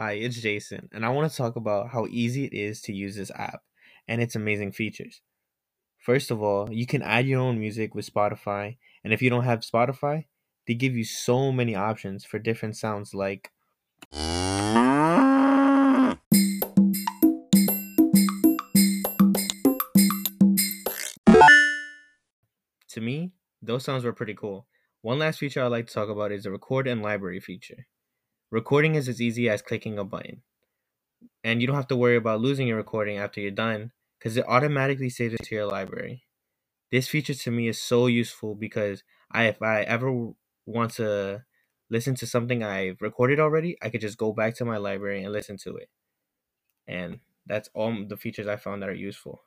Hi, it's Jason, and I want to talk about how easy it is to use this app and its amazing features. First of all, you can add your own music with Spotify, and if you don't have Spotify, they give you so many options for different sounds like To me, those sounds were pretty cool. One last feature I'd like to talk about is the record and library feature. Recording is as easy as clicking a button. And you don't have to worry about losing your recording after you're done because it automatically saves it to your library. This feature to me is so useful because I if I ever want to listen to something I've recorded already, I could just go back to my library and listen to it. And that's all the features I found that are useful.